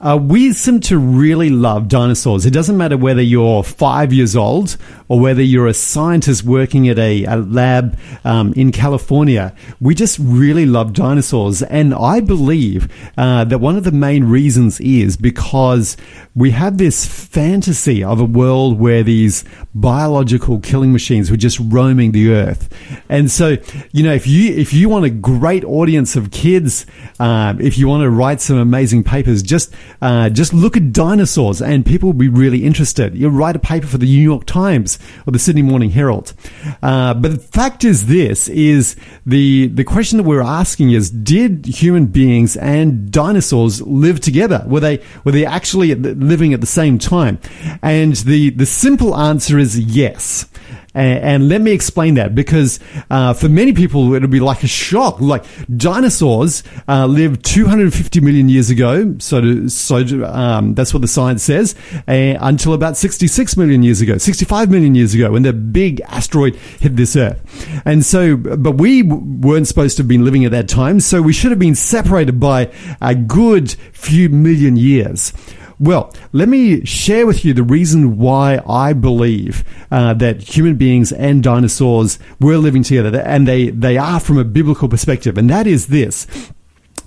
Speaker 3: uh, we seem to really love dinosaurs. It doesn't matter whether you're five years old or whether you're a scientist working at a, a lab um, in California. We just really love dinosaurs. And I believe uh, that one of the main reasons is because we have this fantasy of a world where these biological killing machines were just roaming the earth. And so, you know, if you if you want a great audience of kids, um, if you want to write some amazing papers, just uh, just look at dinosaurs, and people will be really interested. You'll write a paper for the New York Times or the Sydney Morning Herald. Uh, but the fact is, this is the the question that we're asking is: Did human beings and dinosaurs live together? Were they were they actually living at the same time? And the the simple answer is yes. And, and let me explain that because uh, for many people it'll be like a shock. Like dinosaurs uh, lived 250 million years ago, so to, so to, um, that's what the science says, uh, until about 66 million years ago, 65 million years ago, when the big asteroid hit this Earth. And so, but we weren't supposed to have been living at that time, so we should have been separated by a good few million years. Well, let me share with you the reason why I believe uh, that human beings and dinosaurs were living together, and they, they are from a biblical perspective, and that is this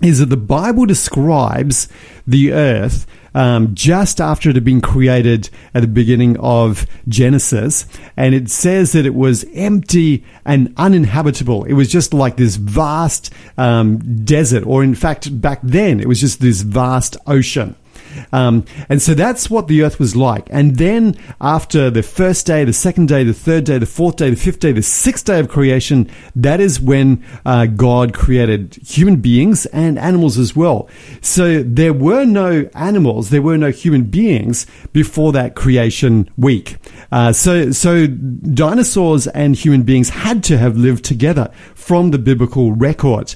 Speaker 3: is that the Bible describes the earth um, just after it had been created at the beginning of Genesis, and it says that it was empty and uninhabitable. It was just like this vast um, desert, or in fact, back then, it was just this vast ocean. Um, and so that's what the earth was like. And then after the first day, the second day, the third day, the fourth day, the fifth day, the sixth day of creation, that is when uh, God created human beings and animals as well. So there were no animals, there were no human beings before that creation week. Uh, so, so dinosaurs and human beings had to have lived together from the biblical record.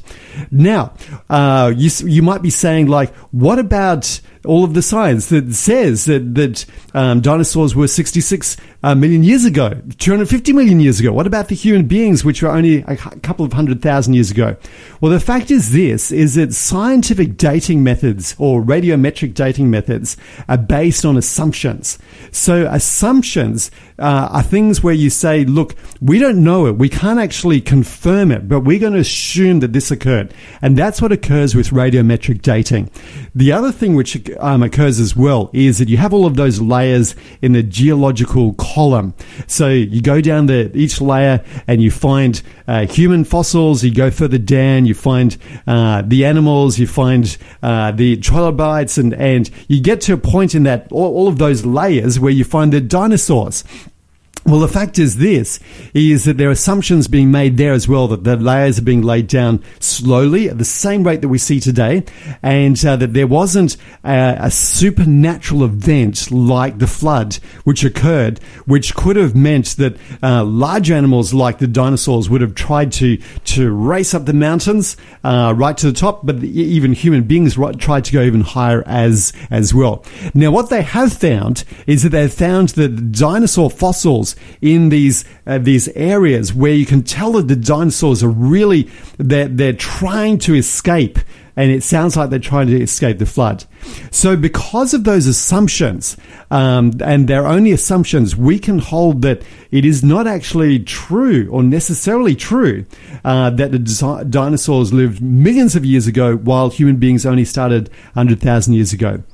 Speaker 3: Now, uh, you, you might be saying like, what about all of the science that says that that um, dinosaurs were 66 uh, million years ago, 250 million years ago. What about the human beings, which were only a couple of hundred thousand years ago? Well, the fact is this: is that scientific dating methods or radiometric dating methods are based on assumptions. So assumptions uh, are things where you say, "Look, we don't know it. We can't actually confirm it, but we're going to assume that this occurred," and that's what occurs with radiometric dating. The other thing which um, occurs as well is that you have all of those layers in the geological column. So you go down the each layer and you find uh, human fossils. You go further down, you find uh, the animals, you find uh, the trilobites, and and you get to a point in that all, all of those layers where you find the dinosaurs. Well, the fact is this, is that there are assumptions being made there as well that the layers are being laid down slowly at the same rate that we see today and uh, that there wasn't uh, a supernatural event like the flood which occurred, which could have meant that uh, large animals like the dinosaurs would have tried to, to race up the mountains uh, right to the top, but even human beings ri- tried to go even higher as, as well. Now, what they have found is that they've found that dinosaur fossils in these uh, these areas where you can tell that the dinosaurs are really they're, they're trying to escape and it sounds like they're trying to escape the flood. So, because of those assumptions, um, and they're only assumptions, we can hold that it is not actually true or necessarily true uh, that the di- dinosaurs lived millions of years ago while human beings only started 100,000 years ago.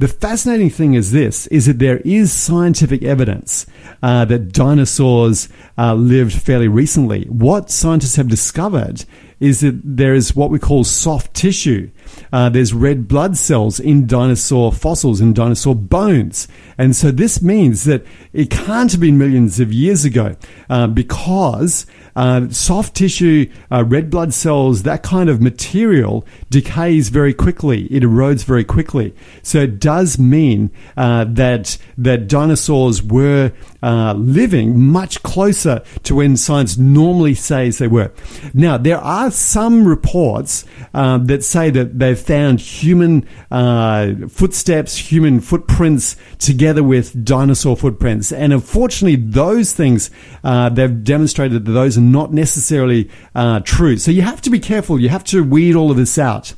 Speaker 3: The fascinating thing is this: is that there is scientific evidence uh, that dinosaurs uh, lived fairly recently. What scientists have discovered is that there is what we call soft tissue. Uh, there's red blood cells in dinosaur fossils, in dinosaur bones. And so this means that it can't have been millions of years ago uh, because uh, soft tissue, uh, red blood cells, that kind of material decays very quickly. It erodes very quickly. So it does mean uh, that that dinosaurs were uh, living much closer to when science normally says they were. Now there are some reports um, that say that they've found human uh, footsteps, human footprints together with dinosaur footprints, and unfortunately, those things uh, they've demonstrated that those are not necessarily uh, true. So you have to be careful. You have to weed all of this out.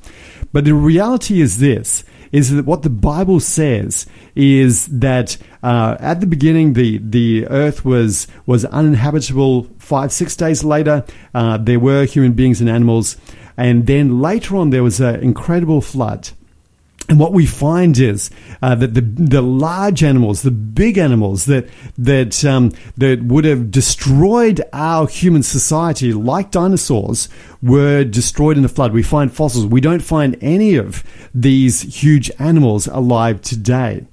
Speaker 3: But the reality is this is that what the Bible says is that uh, at the beginning the the earth was was uninhabitable. Five six days later, uh, there were human beings and animals, and then later on there was an incredible flood. And what we find is uh, that the the large animals, the big animals that that um, that would have destroyed our human society, like dinosaurs, were destroyed in the flood. We find fossils. We don't find any of these huge animals alive today.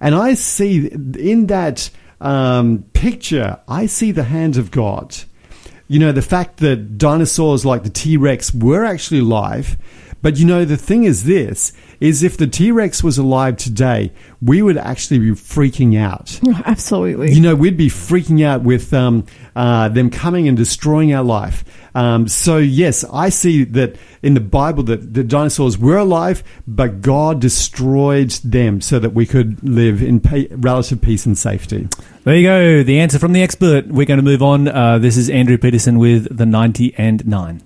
Speaker 3: And I see in that um, picture, I see the hand of God. You know, the fact that dinosaurs like the T Rex were actually alive. But you know, the thing is this is if the T Rex was alive today, we would actually be freaking out. [LAUGHS]
Speaker 2: Absolutely.
Speaker 3: You know, we'd be freaking out with um, uh, them coming and destroying our life. Um, so, yes, I see that in the Bible that the dinosaurs were alive, but God destroyed them so that we could live in pa- relative peace and safety.
Speaker 9: There you go. The answer from the expert. We're going to move on. Uh, this is Andrew Peterson with the 90 and 9.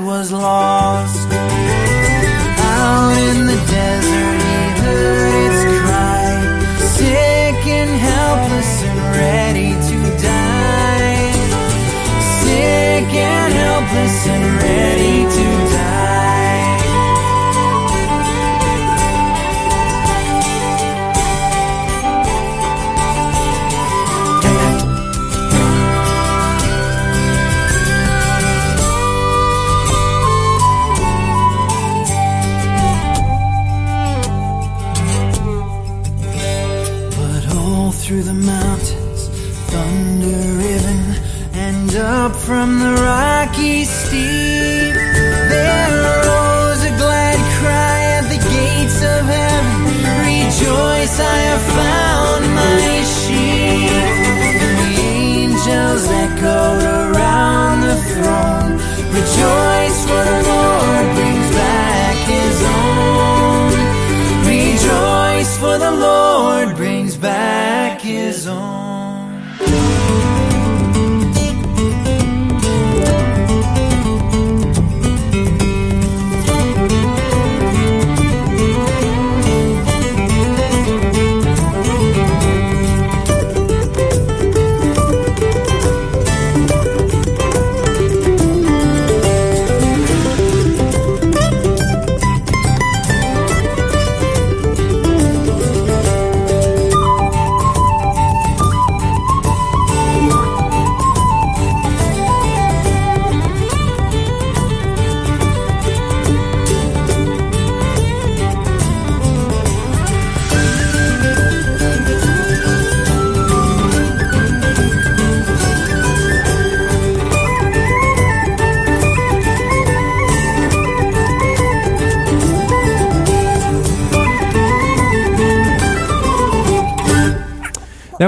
Speaker 10: Was
Speaker 9: lost.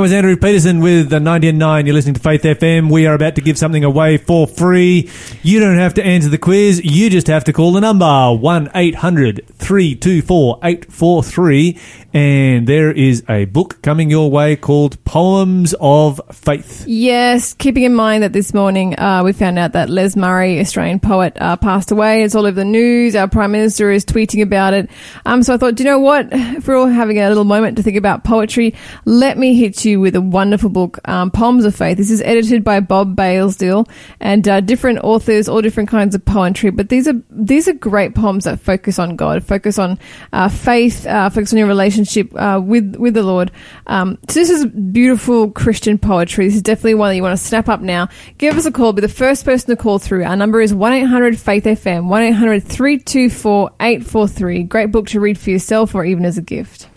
Speaker 1: Was Andrew Peterson with the 90 and 9. You're listening to Faith FM. We are about to give something away for free. You don't have to answer the quiz. You just have to call the number 1 800 324 843. And there is a book coming your way called Poems of Faith.
Speaker 2: Yes, keeping in mind that this morning uh, we found out that Les Murray, Australian poet, uh, passed away. It's all over the news. Our Prime Minister is tweeting about it. Um, so I thought, do you know what? If we're all having a little moment to think about poetry, let me hit you with a wonderful book, um, Poems of Faith. This is edited by Bob Balesdale and uh, different authors, all different kinds of poetry. But these are these are great poems that focus on God, focus on uh, faith, uh, focus on your relationship uh, with with the Lord. Um, so this is beautiful Christian poetry. This is definitely one that you want to snap up now. Give us a call. Be the first person to call through. Our number is one eight hundred Faith FM one eight hundred three two four eight four three. Great book to read for yourself or even as a gift.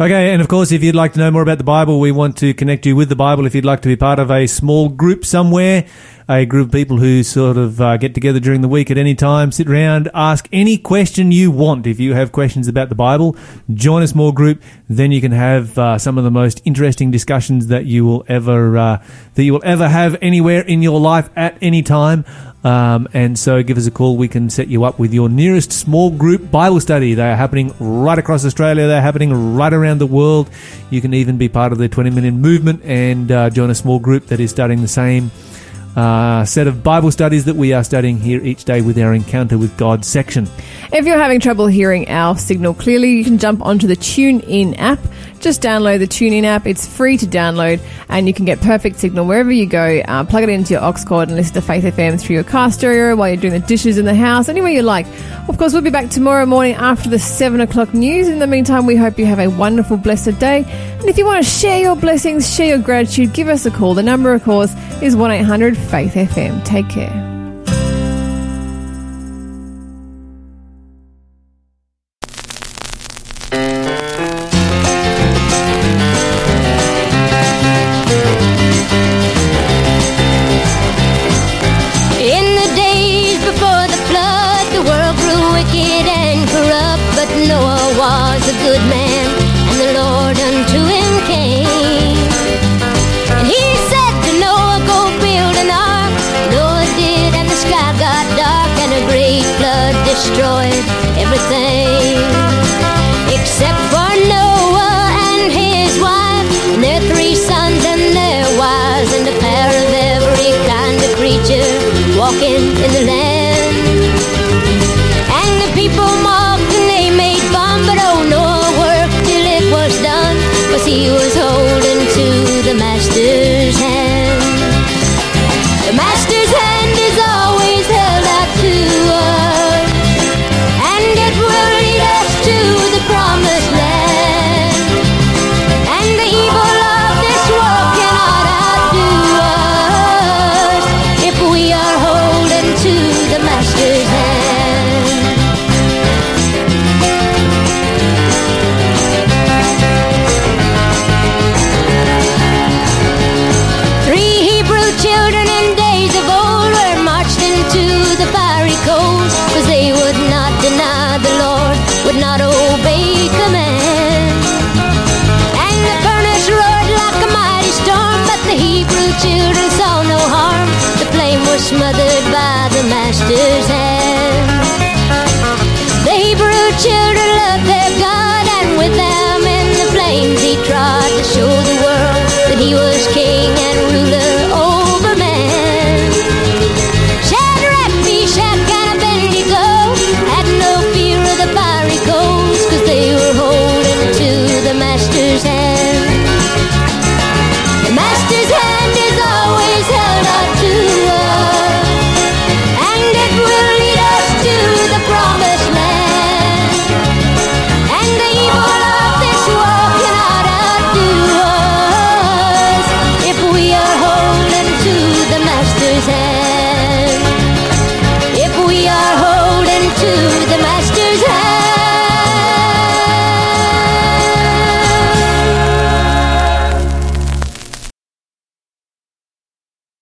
Speaker 1: Okay, and of course, if you'd like to know more about the Bible, we want to connect you with the Bible. If you'd like to be part of a small group somewhere, a group of people who sort of uh, get together during the week at any time, sit around, ask any question you want. If you have questions about the Bible, join a small group. Then you can have uh, some of the most interesting discussions that you will ever uh, that you will ever have anywhere in your life at any time. Um, and so give us a call. We can set you up with your nearest small group Bible study. They are happening right across Australia. They're happening right around the world. You can even be part of the 20 million movement and uh, join a small group that is studying the same uh, set of Bible studies that we are studying here each day with our Encounter with God section.
Speaker 2: If you're having trouble hearing our signal clearly, you can jump onto the TuneIn app. Just download the TuneIn app. It's free to download, and you can get perfect signal wherever you go. Uh, plug it into your aux cord and listen to Faith FM through your car stereo while you're doing the dishes in the house, anywhere you like. Of course, we'll be back tomorrow morning after the 7 o'clock news. In the meantime, we hope you have a wonderful, blessed day. And if you want to share your blessings, share your gratitude, give us a call. The number, of course, is 1 800 Faith FM. Take care.